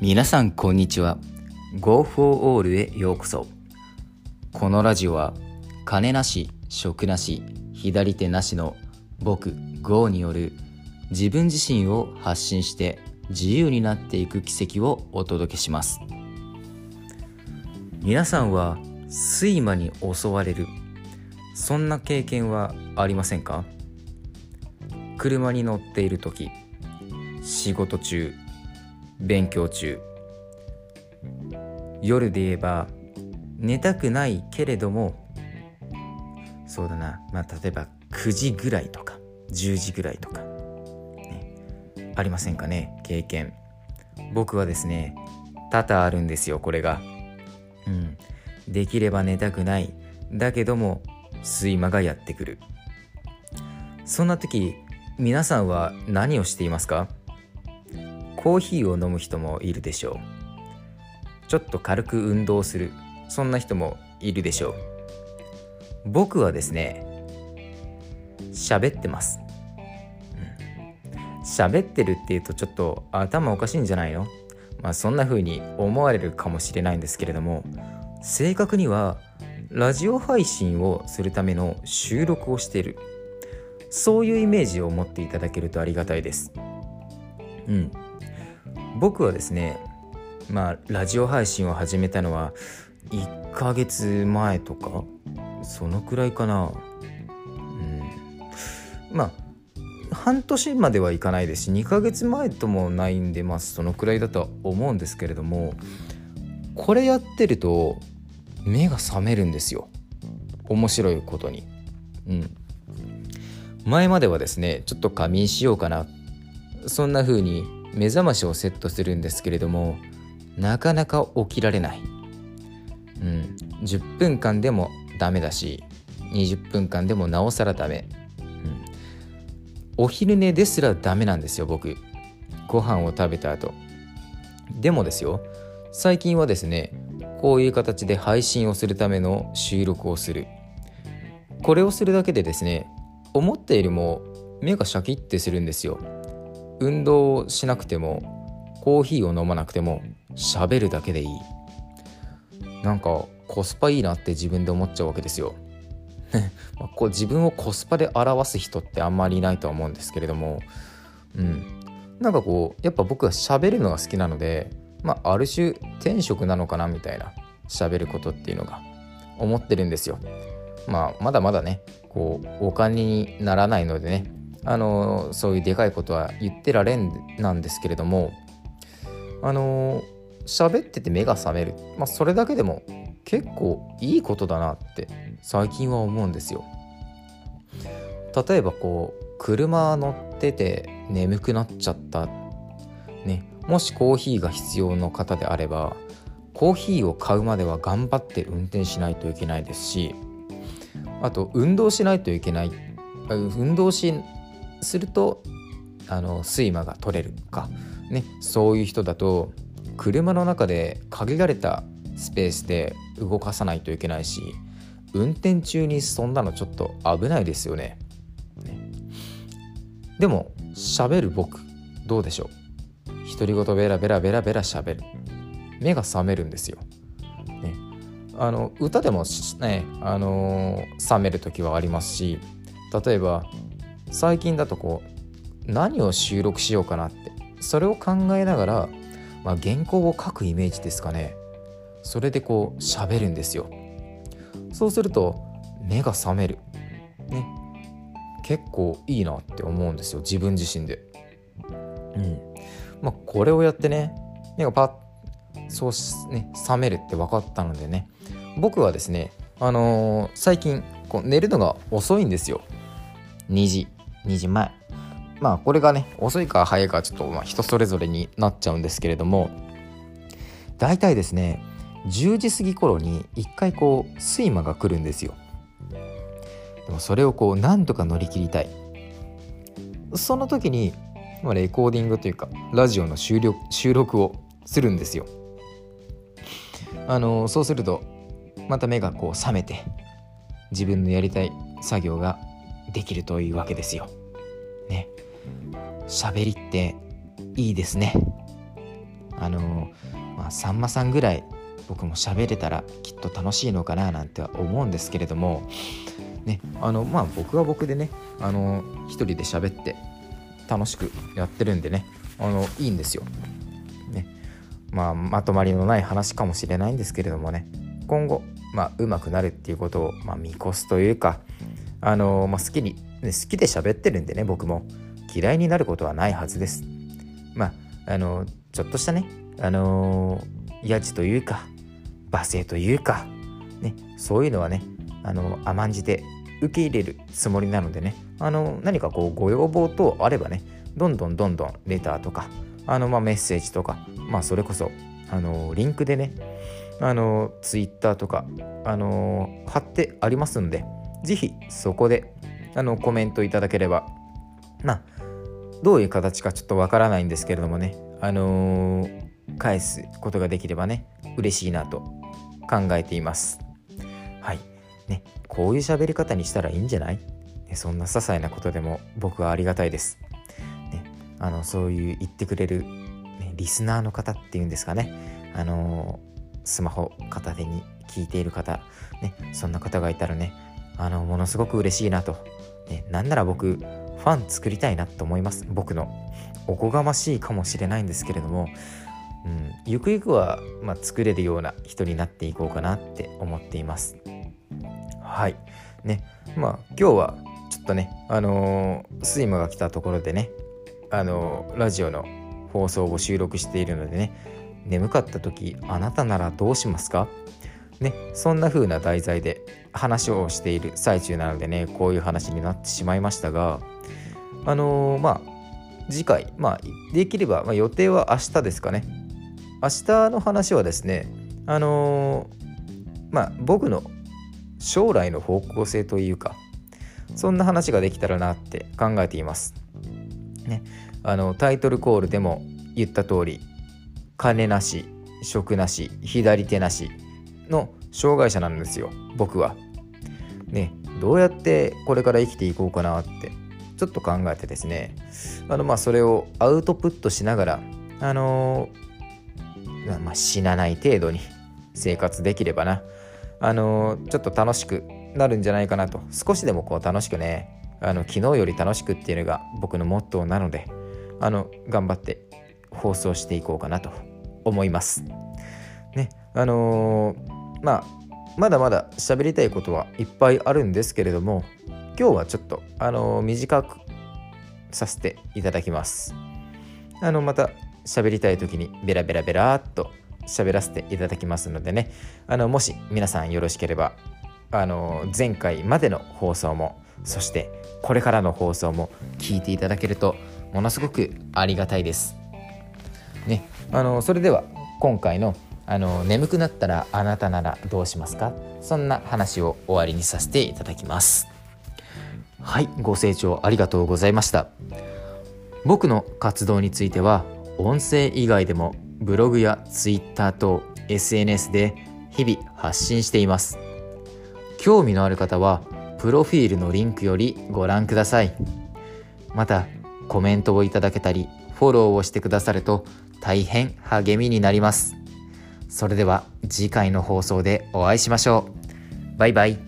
皆さんこんにちは。Go for All へようこそ。このラジオは金なし食なし左手なしの僕 Go による自分自身を発信して自由になっていく奇跡をお届けします。皆さんは睡魔に襲われる。そんな経験はありませんか？車に乗っている時仕事中勉強中。夜で言えば寝たくないけれどもそうだな。まあ例えば9時ぐらいとか10時ぐらいとか、ね、ありませんかね経験。僕はですね多々あるんですよこれが。うん。できれば寝たくない。だけども睡魔がやってくる。そんな時皆さんは何をしていますか？コーヒーを飲む人もいるでしょう。ちょっと軽く運動する。そんな人もいるでしょう。僕はですね喋ってます。喋、うん、ってるっていうとちょっと頭おかしいんじゃないの？まあそんな風に思われるかもしれないんですけれども正確にはラジオ配信をするための収録をしている。そういうイメージを持っていただけるとありがたいです。うん。僕はですねまあラジオ配信を始めたのは1ヶ月前とかそのくらいかな。うん。まあ半年まではいかないですし2ヶ月前ともないんでまあそのくらいだとは思うんですけれどもこれやってると目が覚めるんですよ。面白いことに。うん。前まではですねちょっと仮眠しようかな。そんな風に目覚ましをセットするんですけれどもなかなか起きられない、うん、10分間でもダメだし20分間でもなおさらダメ、うん、お昼寝ですらダメなんですよ僕。ご飯を食べた後。でもですよ最近はですねこういう形で配信をするための収録をする。これをするだけでですね思ったよりも目がシャキッてするんですよ。運動をしなくてもコーヒーを飲まなくても喋るだけでいい。なんかコスパいいなって自分で思っちゃうわけですよ。こう自分をコスパで表す人ってあんまりいないとは思うんですけれども。うん。なんかこうやっぱ僕は喋るのが好きなのでまあある種天職なのかなみたいな喋ることっていうのが思ってるんですよ。まあまだまだねこうお金にならないのでねあのそういうでかいことは言ってられんなんですけれどもあの喋ってて目が覚める、まあ、それだけでも結構いいことだなって最近は思うんですよ。例えばこう車乗ってて眠くなっちゃった、ね、もしコーヒーが必要の方であればコーヒーを買うまでは頑張って運転しないといけないですしあと運動しないといけない。運動しするとあの睡魔が取れるか、ね、そういう人だと車の中で限られたスペースで動かさないといけないし運転中にそんなのちょっと危ないですよね。ね。でも喋る僕どうでしょう？独り言ベラベラベラベラ喋る。目が覚めるんですよ。ね、あの歌でもね、あのー、覚める時はありますし例えば最近だとこう何を収録しようかなってそれを考えながら、まあ、原稿を書くイメージですかね。それでこう喋るんですよ。そうすると目が覚める。ね。結構いいなって思うんですよ。自分自身で。うん。まあこれをやってね目がパッそうね覚めるって分かったのでね。僕はですねあのー、最近こう寝るのが遅いんですよ。2時。2時前。まあこれがね遅いか早いかちょっとまあ人それぞれになっちゃうんですけれども大体ですね10時過ぎ頃に一回こう睡魔が来るんですよ。でもそれをこうなんとか乗り切りたい。その時にレコーディングというかラジオの収録収録をするんですよ。あのそうするとまた目がこう覚めて自分のやりたい作業ができるというわけですよ。ね。喋りっていいですね。あのまあ、さんまさんぐらい僕も喋れたらきっと楽しいのかななんては思うんですけれどもねあのまあ僕は僕でねあの一人で喋って楽しくやってるんでねあのいいんですよ。ねまあまとまりのない話かもしれないんですけれどもね今後、まあ、上手くなるっていうことを、まあ、見越すというかあの、まあ、好きに、ね、好きで喋ってるんでね僕も嫌いになることはないはずです。まああのちょっとしたねあのやじというか罵声というか、ね、そういうのはねあの甘んじて受け入れるつもりなのでねあの何かこうご要望等あればねどんどんどんどんレターとかあのまあメッセージとかまあそれこそあのリンクでねあのツイッターとかあの貼ってありますんで是非そこであのコメントいただければまあどういう形かちょっとわからないんですけれどもねあのー、返すことができればね嬉しいなと考えています。はい。ねこういう喋り方にしたらいいんじゃない、ね、そんな些細なことでも僕はありがたいです、ね、あのそういう言ってくれる、ね、リスナーの方っていうんですかね。あのスマホ片手に聞いている方、ね、そんな方がいたらねあのものすごく嬉しいなと、ね、なんなら僕ファン作りたいなと思います。僕のおこがましいかもしれないんですけれども、うん、ゆくゆくは、まあ、作れるような人になっていこうかなって思っています。はい。ねまあ今日はちょっとねあのー、睡魔が来たところでねあのー、ラジオの放送を収録しているのでね眠かった時あなたならどうしますか？ねそんな風な題材で話をしている最中なのでねこういう話になってしまいましたがあのー、まあ次回まあできれば、まあ、予定は明日ですかね明日の話はですねあのまあ僕の将来の方向性というかそんな話ができたらなって考えています。ね、あのタイトルコールでも言った通り金なし職なし左手なしの障害者なんですよ僕は。ねどうやってこれから生きていこうかなってちょっと考えてですねあのまあそれをアウトプットしながらあのまあ、死なない程度に生活できればなあのちょっと楽しくなるんじゃないかなと少しでもこう楽しくねあの昨日より楽しくっていうのが僕のモットーなのであの頑張って放送していこうかなと思います。ねあのー、まあまだまだ喋りたいことはいっぱいあるんですけれども今日はちょっとあの、短くさせていただきます。あのまた喋りたい時にベラベラベラっと喋らせていただきますのでねあのもし皆さんよろしければあの前回までの放送もそしてこれからの放送も聞いていただけるとものすごくありがたいです。ね、あのそれでは今回のあの眠くなったらあなたならどうしますか？そんな話を終わりにさせていただきます。はいご清聴ありがとうございました。僕の活動については音声以外でもブログやツイッター等 SNS で日々発信しています興味のある方はプロフィールのリンクよりご覧くださいまたコメントをいただけたりフォローをしてくださると大変励みになりますそれでは次回の放送でお会いしましょう。バイバイ。